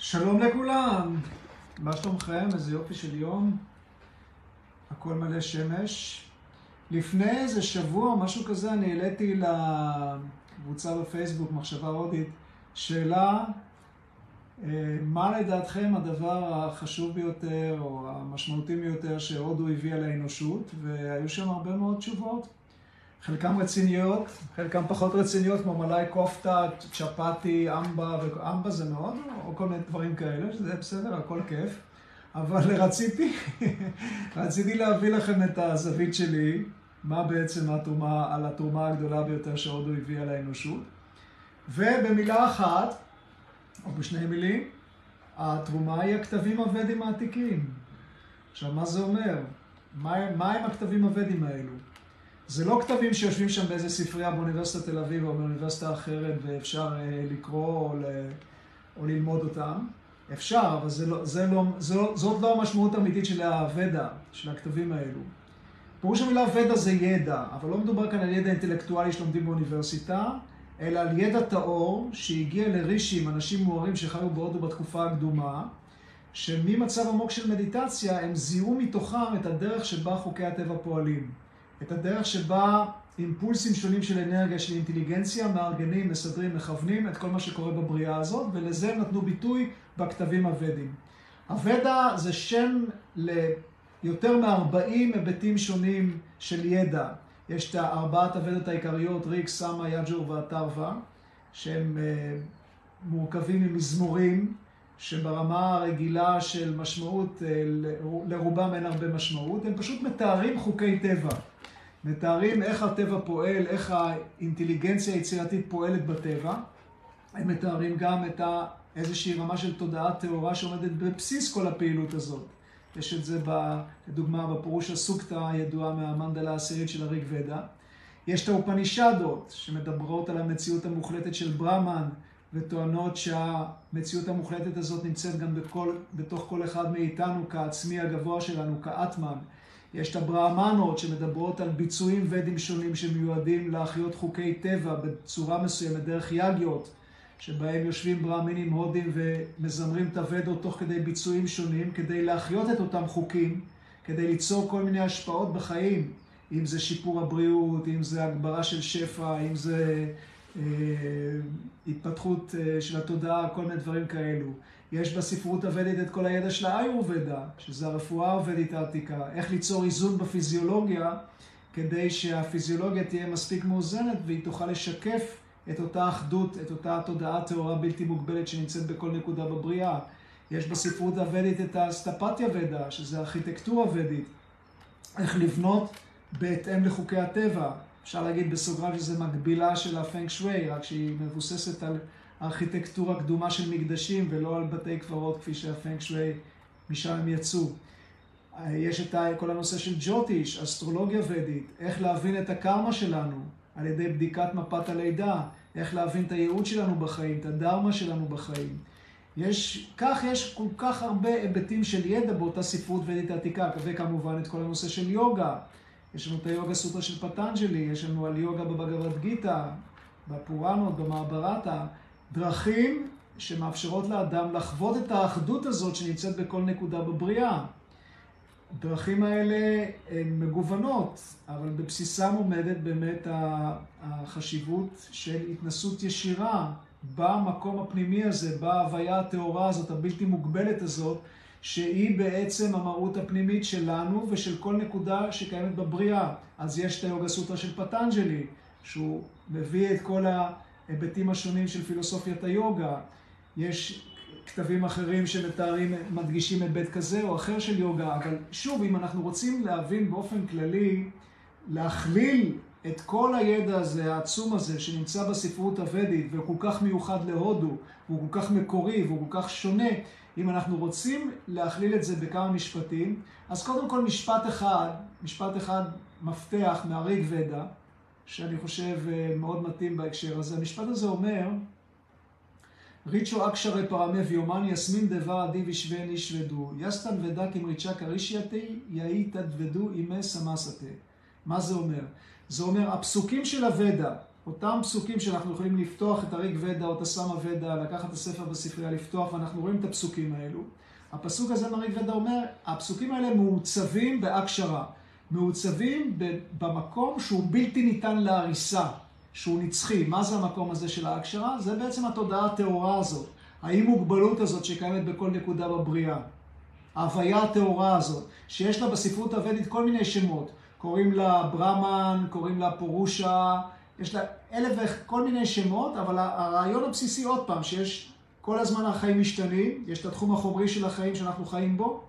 שלום לכולם, מה שלומכם? איזה יופי של יום, הכל מלא שמש. לפני איזה שבוע, משהו כזה, אני העליתי לקבוצה בפייסבוק, מחשבה הודית, שאלה, אה, מה לדעתכם הדבר החשוב ביותר או המשמעותי ביותר שהודו הביאה לאנושות, והיו שם הרבה מאוד תשובות. חלקם רציניות, חלקם פחות רציניות, כמו מלאי כופתה, צ'פטי, אמבה, אמבה זה מאוד, או כל מיני דברים כאלה, שזה בסדר, הכל כיף. אבל רציתי, רציתי להביא לכם את הזווית שלי, מה בעצם התרומה, על התרומה הגדולה ביותר שהודו הביאה לאנושות. ובמילה אחת, או בשני מילים, התרומה היא הכתבים הוודים העתיקים. עכשיו, מה זה אומר? מה, מה הם הכתבים הוודים האלו? זה לא כתבים שיושבים שם באיזה ספרייה באוניברסיטת תל אביב או באוניברסיטה אחרת ואפשר אה, לקרוא או, ל, או ללמוד אותם. אפשר, אבל זה לא, זה לא, זה לא, זאת לא המשמעות האמיתית של הוודה, של הכתבים האלו. פירוש המילה ודה זה ידע, אבל לא מדובר כאן על ידע אינטלקטואלי שלומדים באוניברסיטה, אלא על ידע טהור שהגיע לרישים, אנשים מוארים שחיו בהודו בתקופה הקדומה, שממצב עמוק של מדיטציה הם זיהו מתוכם את הדרך שבה חוקי הטבע פועלים. את הדרך שבה אימפולסים שונים של אנרגיה, של אינטליגנציה, מארגנים, מסדרים, מכוונים את כל מה שקורה בבריאה הזאת, ולזה הם נתנו ביטוי בכתבים הוודים. הוודה זה שם ליותר מ-40 היבטים שונים של ידע. יש את ארבעת הוודות העיקריות, ריק, סמה, יג'ור ואתרווה, שהם uh, מורכבים ממזמורים, שברמה הרגילה של משמעות, uh, לרובם אין הרבה משמעות, הם פשוט מתארים חוקי טבע. מתארים איך הטבע פועל, איך האינטליגנציה היצירתית פועלת בטבע. הם מתארים גם את ה... איזושהי רמה של תודעה טהורה שעומדת בבסיס כל הפעילות הזאת. יש את זה, לדוגמה, בפירוש הסוקטה הידועה מהמנדלה העשירית של הריג ודה. יש את האופנישדות, שמדברות על המציאות המוחלטת של ברהמן, וטוענות שהמציאות המוחלטת הזאת נמצאת גם בכל, בתוך כל אחד מאיתנו, כעצמי הגבוה שלנו, כאטמן. יש את הברהמנות שמדברות על ביצועים ודים שונים שמיועדים להחיות חוקי טבע בצורה מסוימת, דרך יגיות, שבהם יושבים ברהמינים הודים ומזמרים את הוודות תוך כדי ביצועים שונים, כדי להחיות את אותם חוקים, כדי ליצור כל מיני השפעות בחיים, אם זה שיפור הבריאות, אם זה הגברה של שפע, אם זה אה, התפתחות אה, של התודעה, כל מיני דברים כאלו. יש בספרות הוודית את כל הידע של האיורבדה, שזה הרפואה הוודית העתיקה, איך ליצור איזון בפיזיולוגיה, כדי שהפיזיולוגיה תהיה מספיק מאוזנת והיא תוכל לשקף את אותה אחדות, את אותה תודעה טהורה בלתי מוגבלת שנמצאת בכל נקודה בבריאה. יש בספרות הוודית את הסטפתיה ודה, שזה ארכיטקטורה ודית, איך לבנות בהתאם לחוקי הטבע. אפשר להגיד בסוגריים שזה מקבילה של הפנק שווי, רק שהיא מבוססת על ארכיטקטורה קדומה של מקדשים ולא על בתי קברות כפי שהפנק שווי, משם הם יצאו. יש את כל הנושא של ג'וטיש, אסטרולוגיה ודית, איך להבין את הקרמה שלנו על ידי בדיקת מפת הלידה, איך להבין את הייעוד שלנו בחיים, את הדרמה שלנו בחיים. יש, כך יש כל כך הרבה היבטים של ידע באותה ספרות ודית העתיקה, וכמובן את כל הנושא של יוגה. יש לנו את היוגה סוטרה של פטנג'לי, יש לנו על יוגה בבגבד גיתא, בפוראנות, במעברתה, דרכים שמאפשרות לאדם לחוות את האחדות הזאת שנמצאת בכל נקודה בבריאה. הדרכים האלה הן מגוונות, אבל בבסיסם עומדת באמת החשיבות של התנסות ישירה במקום הפנימי הזה, בהוויה הטהורה הזאת, הבלתי מוגבלת הזאת, שהיא בעצם המהות הפנימית שלנו ושל כל נקודה שקיימת בבריאה. אז יש את היוגה סוטרה של פטנג'לי, שהוא מביא את כל ההיבטים השונים של פילוסופיית היוגה. יש כתבים אחרים שמתארים, מדגישים היבט כזה או אחר של יוגה, אבל שוב, אם אנחנו רוצים להבין באופן כללי, להכליל את כל הידע הזה, העצום הזה, שנמצא בספרות הוודית, והוא כל כך מיוחד להודו, והוא כל כך מקורי, והוא כל כך שונה, אם אנחנו רוצים להכליל את זה בכמה משפטים, אז קודם כל משפט אחד, משפט אחד מפתח מהריג ודה, שאני חושב אה, מאוד מתאים בהקשר הזה. המשפט הזה אומר, ריצ'ו אקשרי פרמי ויומן יסמין דבה עדי וישווה נשבדו. יסטן ודה כמריצ'ה כרישייתי יאי תדבדו אימי סמסתה. מה זה אומר? זה אומר, הפסוקים של הוודה, אותם פסוקים שאנחנו יכולים לפתוח את הריג ודה או את הסמה ודה, לקחת את הספר בספרייה, לפתוח, ואנחנו רואים את הפסוקים האלו. הפסוק הזה מריג ודה אומר, הפסוקים האלה מעוצבים בהקשרה. מעוצבים במקום שהוא בלתי ניתן להריסה, שהוא נצחי. מה זה המקום הזה של ההקשרה? זה בעצם התודעה הטהורה הזאת, האי מוגבלות הזאת שקיימת בכל נקודה בבריאה. ההוויה הטהורה הזאת, שיש לה בספרות הוודית כל מיני שמות. קוראים לה ברמן, קוראים לה פורושה, יש לה אלף וכל מיני שמות, אבל הרעיון הבסיסי עוד פעם, שיש כל הזמן החיים משתנים, יש את התחום החומרי של החיים שאנחנו חיים בו,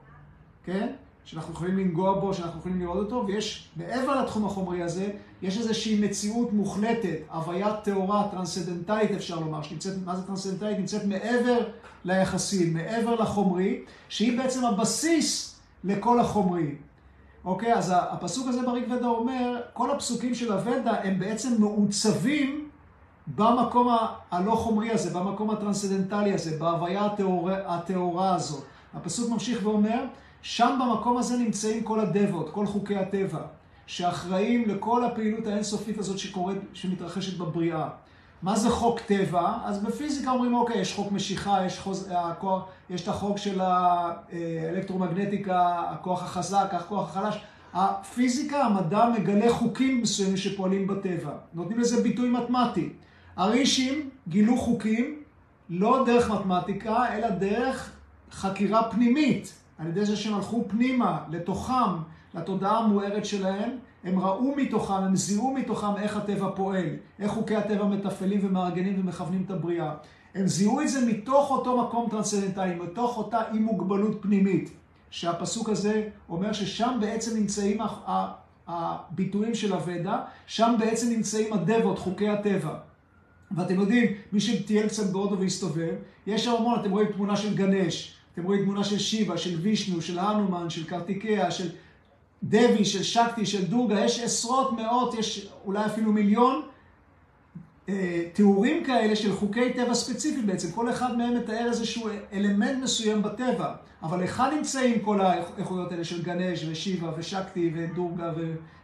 כן? שאנחנו יכולים לנגוע בו, שאנחנו יכולים לראות אותו, ויש, מעבר לתחום החומרי הזה, יש איזושהי מציאות מוחלטת, הוויה טהורה, טרנסצדנטלית אפשר לומר, שנמצאת, מה זה טרנסצדנטלית? נמצאת מעבר ליחסים, מעבר לחומרי, שהיא בעצם הבסיס לכל החומרי. אוקיי, אז הפסוק הזה בריק ודה אומר, כל הפסוקים של הוודה הם בעצם מעוצבים במקום הלא חומרי הזה, במקום הטרנסצדנטלי הזה, בהוויה הטהורה הזאת. הפסוק ממשיך ואומר, שם במקום הזה נמצאים כל הדבות, כל חוקי הטבע, שאחראים לכל הפעילות האינסופית הזאת שקורית, שמתרחשת בבריאה. מה זה חוק טבע? אז בפיזיקה אומרים, אוקיי, יש חוק משיכה, יש, חוז... הכוח, יש את החוק של האלקטרומגנטיקה, הכוח החזק, הכוח החלש. הפיזיקה, המדע מגלה חוקים מסוימים שפועלים בטבע. נותנים לזה ביטוי מתמטי. הרישים גילו חוקים לא דרך מתמטיקה, אלא דרך חקירה פנימית. על ידי זה שהם הלכו פנימה, לתוכם, לתודעה המוארת שלהם, הם ראו מתוכם, הם זיהו מתוכם איך הטבע פועל, איך חוקי הטבע מתפעלים ומארגנים ומכוונים את הבריאה. הם זיהו את זה מתוך אותו מקום טרנסצנדנטלי, מתוך אותה אי מוגבלות פנימית, שהפסוק הזה אומר ששם בעצם נמצאים הביטויים של הוודה, שם בעצם נמצאים הדבות, חוקי הטבע. ואתם יודעים, מי שטייל קצת בהודו והסתובב, יש שם המון, אתם רואים תמונה של גנש, אתם רואים תמונה של שיבה, של וישנו, של הנומן, של קרטיקיה, של דבי, של שקטי, של דורגה, יש עשרות, מאות, יש אולי אפילו מיליון תיאורים כאלה של חוקי טבע ספציפיים בעצם. כל אחד מהם מתאר איזשהו אלמנט מסוים בטבע. אבל היכן נמצאים כל האיכויות האלה של גנש ושיבה ושקטי ודורגה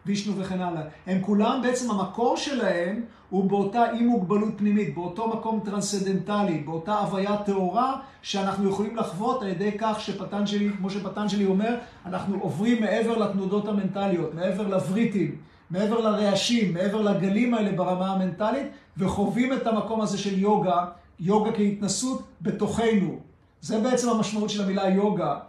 ווישנו וכן הלאה? הם כולם בעצם, המקור שלהם הוא באותה אי מוגבלות פנימית, באותו מקום טרנסצדנטלי, באותה הוויה טהורה שאנחנו יכולים לחוות על ידי כך שפטנג'לי, כמו שפטנג'לי אומר, אנחנו עוברים מעבר לתנודות המנטליות, מעבר לוריטים. מעבר לרעשים, מעבר לגלים האלה ברמה המנטלית, וחווים את המקום הזה של יוגה, יוגה כהתנסות בתוכנו. זה בעצם המשמעות של המילה יוגה.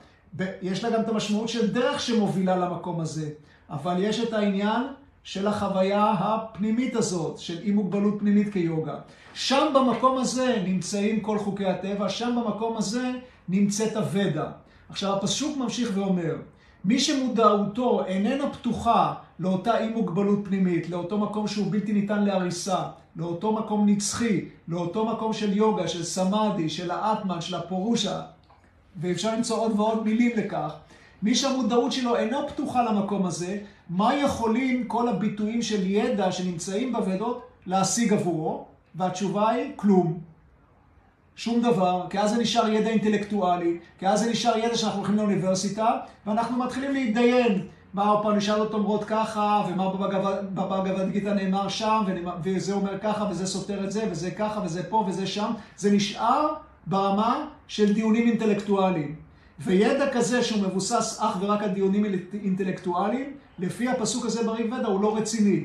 יש לה גם את המשמעות של דרך שמובילה למקום הזה, אבל יש את העניין של החוויה הפנימית הזאת, של אי מוגבלות פנימית כיוגה. שם במקום הזה נמצאים כל חוקי הטבע, שם במקום הזה נמצאת הוודה. עכשיו הפסוק ממשיך ואומר, מי שמודעותו איננה פתוחה לאותה אי מוגבלות פנימית, לאותו מקום שהוא בלתי ניתן להריסה, לאותו מקום נצחי, לאותו מקום של יוגה, של סמאדי, של האטמן, של הפורושה, ואפשר למצוא עוד ועוד מילים לכך. מי שהמודעות שלו אינה פתוחה למקום הזה, מה יכולים כל הביטויים של ידע שנמצאים בוועדות להשיג עבורו? והתשובה היא כלום. שום דבר, כי אז זה נשאר ידע אינטלקטואלי, כי אז זה נשאר ידע שאנחנו הולכים לאוניברסיטה, ואנחנו מתחילים להתדיין. מה הפרשנות אומרות ככה, ומה בבגבד גיתא נאמר שם, וזה אומר ככה, וזה סותר את זה, וזה ככה, וזה פה, וזה שם. זה נשאר ברמה של דיונים אינטלקטואליים. וידע כזה שהוא מבוסס אך ורק על דיונים אינטלקטואליים, לפי הפסוק הזה בריב ודה הוא לא רציני.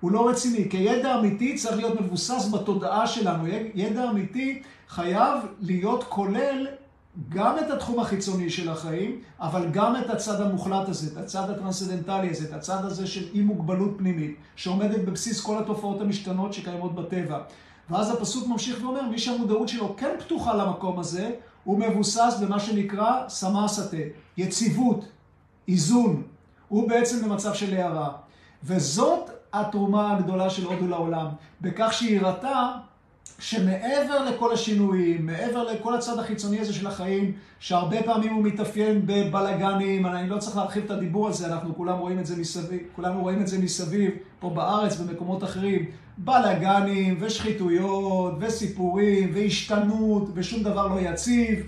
הוא לא רציני, כי ידע אמיתי צריך להיות מבוסס בתודעה שלנו. ידע אמיתי חייב להיות כולל גם את התחום החיצוני של החיים, אבל גם את הצד המוחלט הזה, את הצד הטרנסצדנטלי הזה, את הצד הזה של אי מוגבלות פנימית, שעומדת בבסיס כל התופעות המשתנות שקיימות בטבע. ואז הפסוק ממשיך ואומר, מי שהמודעות שלו כן פתוחה למקום הזה, הוא מבוסס במה שנקרא סמה סטה, יציבות, איזון. הוא בעצם במצב של הערה. וזאת התרומה הגדולה של הודו לעולם, בכך שהיא הראתה שמעבר לכל השינויים, מעבר לכל הצד החיצוני הזה של החיים, שהרבה פעמים הוא מתאפיין בבלגנים, אני לא צריך להרחיב את הדיבור על זה, אנחנו כולם רואים את זה מסביב, כולנו רואים את זה מסביב, פה בארץ, במקומות אחרים, בלגנים ושחיתויות וסיפורים והשתנות ושום דבר לא יציב.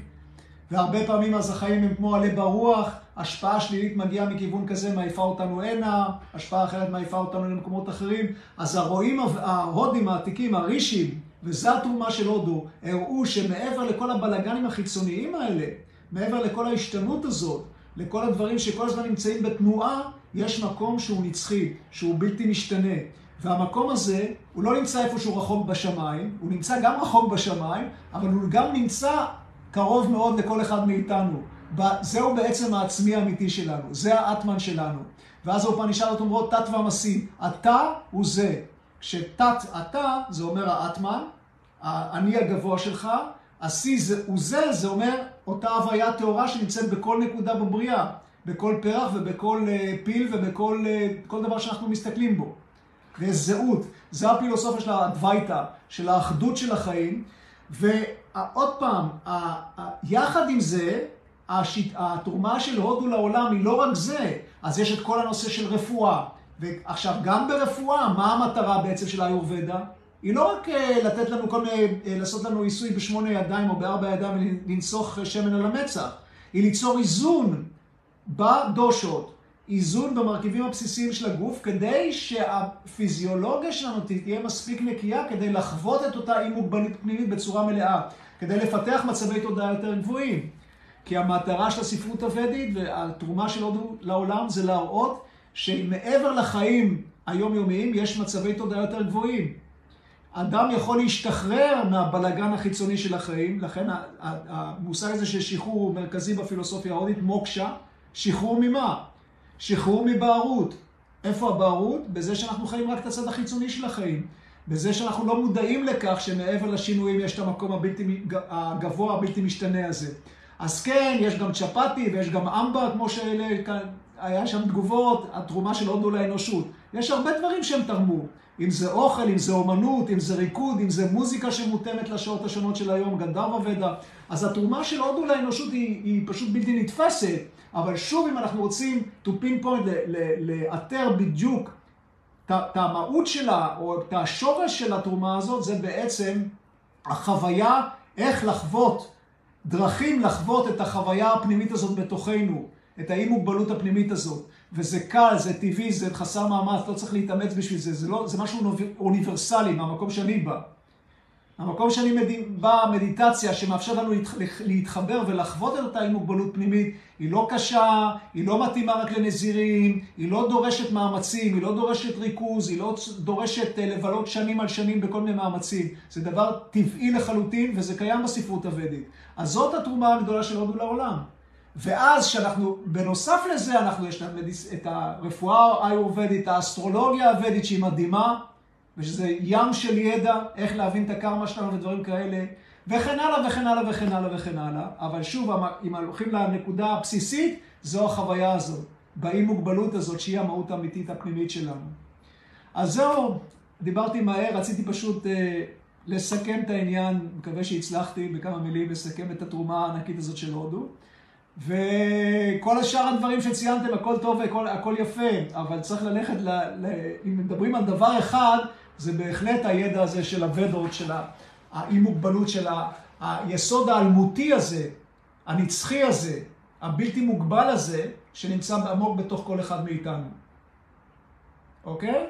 והרבה פעמים אז החיים הם כמו עלה ברוח, השפעה שלילית מגיעה מכיוון כזה, מעיפה אותנו הנה, השפעה אחרת מעיפה אותנו למקומות אחרים. אז הרועים ההודים העתיקים, הרישים, וזו התרומה של הודו, הראו שמעבר לכל הבלגנים החיצוניים האלה, מעבר לכל ההשתנות הזאת, לכל הדברים שכל הזמן נמצאים בתנועה, יש מקום שהוא נצחי, שהוא בלתי משתנה. והמקום הזה, הוא לא נמצא איפשהו רחוק בשמיים, הוא נמצא גם רחוק בשמיים, אבל הוא גם נמצא קרוב מאוד לכל אחד מאיתנו. זהו בעצם העצמי האמיתי שלנו, זה האטמן שלנו. ואז האופנישדות אומרות תת והמסי, אתה הוא זה. כשתת אתה, זה אומר האטמן, האני הגבוה שלך, השיא זה הוא זה, אומר אותה הוויה טהורה שנמצאת בכל נקודה בבריאה, בכל פרח ובכל uh, פיל ובכל uh, דבר שאנחנו מסתכלים בו. ויש זהות, זה הפילוסופיה של הדווייתא, של האחדות של החיים, ועוד פעם, יחד עם זה, השיט, התרומה של הודו לעולם היא לא רק זה, אז יש את כל הנושא של רפואה. ועכשיו, גם ברפואה, מה המטרה בעצם של האיורבדה? היא לא רק אה, לתת לנו כל מיני, אה, לעשות לנו עיסוי בשמונה ידיים או בארבע ידיים ולנסוך שמן על המצח. היא ליצור איזון בדושות, איזון במרכיבים הבסיסיים של הגוף, כדי שהפיזיולוגיה שלנו תהיה מספיק נקייה כדי לחוות את אותה אי מוגבלות פנימית בצורה מלאה, כדי לפתח מצבי תודעה יותר גבוהים. כי המטרה של הספרות הוודית והתרומה של הודו לעולם זה להראות שמעבר לחיים היומיומיים יש מצבי תודעה יותר גבוהים. אדם יכול להשתחרר מהבלגן החיצוני של החיים, לכן המושג הזה של שחרור הוא מרכזי בפילוסופיה ההודית, מוקשה, שחרור ממה? שחרור מבערות. איפה הבערות? בזה שאנחנו חיים רק את הצד החיצוני של החיים. בזה שאנחנו לא מודעים לכך שמעבר לשינויים יש את המקום הבלתי, הגבוה הבלתי משתנה הזה. אז כן, יש גם צ'פטי ויש גם אמבה, כמו שהיה שם תגובות, התרומה של הודו לאנושות. יש הרבה דברים שהם תרמו. אם זה אוכל, אם זה אומנות, אם זה ריקוד, אם זה מוזיקה שמותאמת לשעות השונות של היום, גנדרבה ודה. אז התרומה של הודו לאנושות היא, היא פשוט בלתי נתפסת. אבל שוב, אם אנחנו רוצים to pinpoint, לאתר בדיוק את המהות שלה, או את השורש של התרומה הזאת, זה בעצם החוויה, איך לחוות, דרכים לחוות את החוויה הפנימית הזאת בתוכנו, את האי מוגבלות הפנימית הזאת. וזה קל, זה טבעי, זה חסר מאמץ, לא צריך להתאמץ בשביל זה, זה, לא, זה משהו אוניברסלי מהמקום שאני בא. המקום שאני מד... בא, מדיטציה שמאפשר לנו להתחבר ולחוות את אותה עם מוגבלות פנימית, היא לא קשה, היא לא מתאימה רק לנזירים, היא לא דורשת מאמצים, היא לא דורשת ריכוז, היא לא דורשת אה, לבלות שנים על שנים בכל מיני מאמצים. זה דבר טבעי לחלוטין וזה קיים בספרות הוודית. אז זאת התרומה הגדולה של הודו לעולם. ואז שאנחנו, בנוסף לזה, אנחנו, יש את הרפואה האיורבדית, האסטרולוגיה הוודית שהיא מדהימה, ושזה ים של ידע, איך להבין את הקרמה שלנו ודברים כאלה, וכן הלאה וכן הלאה וכן הלאה וכן הלאה. אבל שוב, אם הולכים לנקודה הבסיסית, זו החוויה הזאת, באי מוגבלות הזאת, שהיא המהות האמיתית הפנימית שלנו. אז זהו, דיברתי מהר, רציתי פשוט אה, לסכם את העניין, מקווה שהצלחתי בכמה מילים לסכם את התרומה הענקית הזאת של הודו. וכל השאר הדברים שציינתם, הכל טוב והכל יפה, אבל צריך ללכת, ל, ל, אם מדברים על דבר אחד, זה בהחלט הידע הזה של הוודות, של האי מוגבלות, של היסוד האלמותי הזה, הנצחי הזה, הבלתי מוגבל הזה, שנמצא עמוק בתוך כל אחד מאיתנו. אוקיי?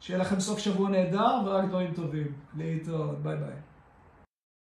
שיהיה לכם סוף שבוע נהדר ורק דברים טובים. להתראות, ביי ביי.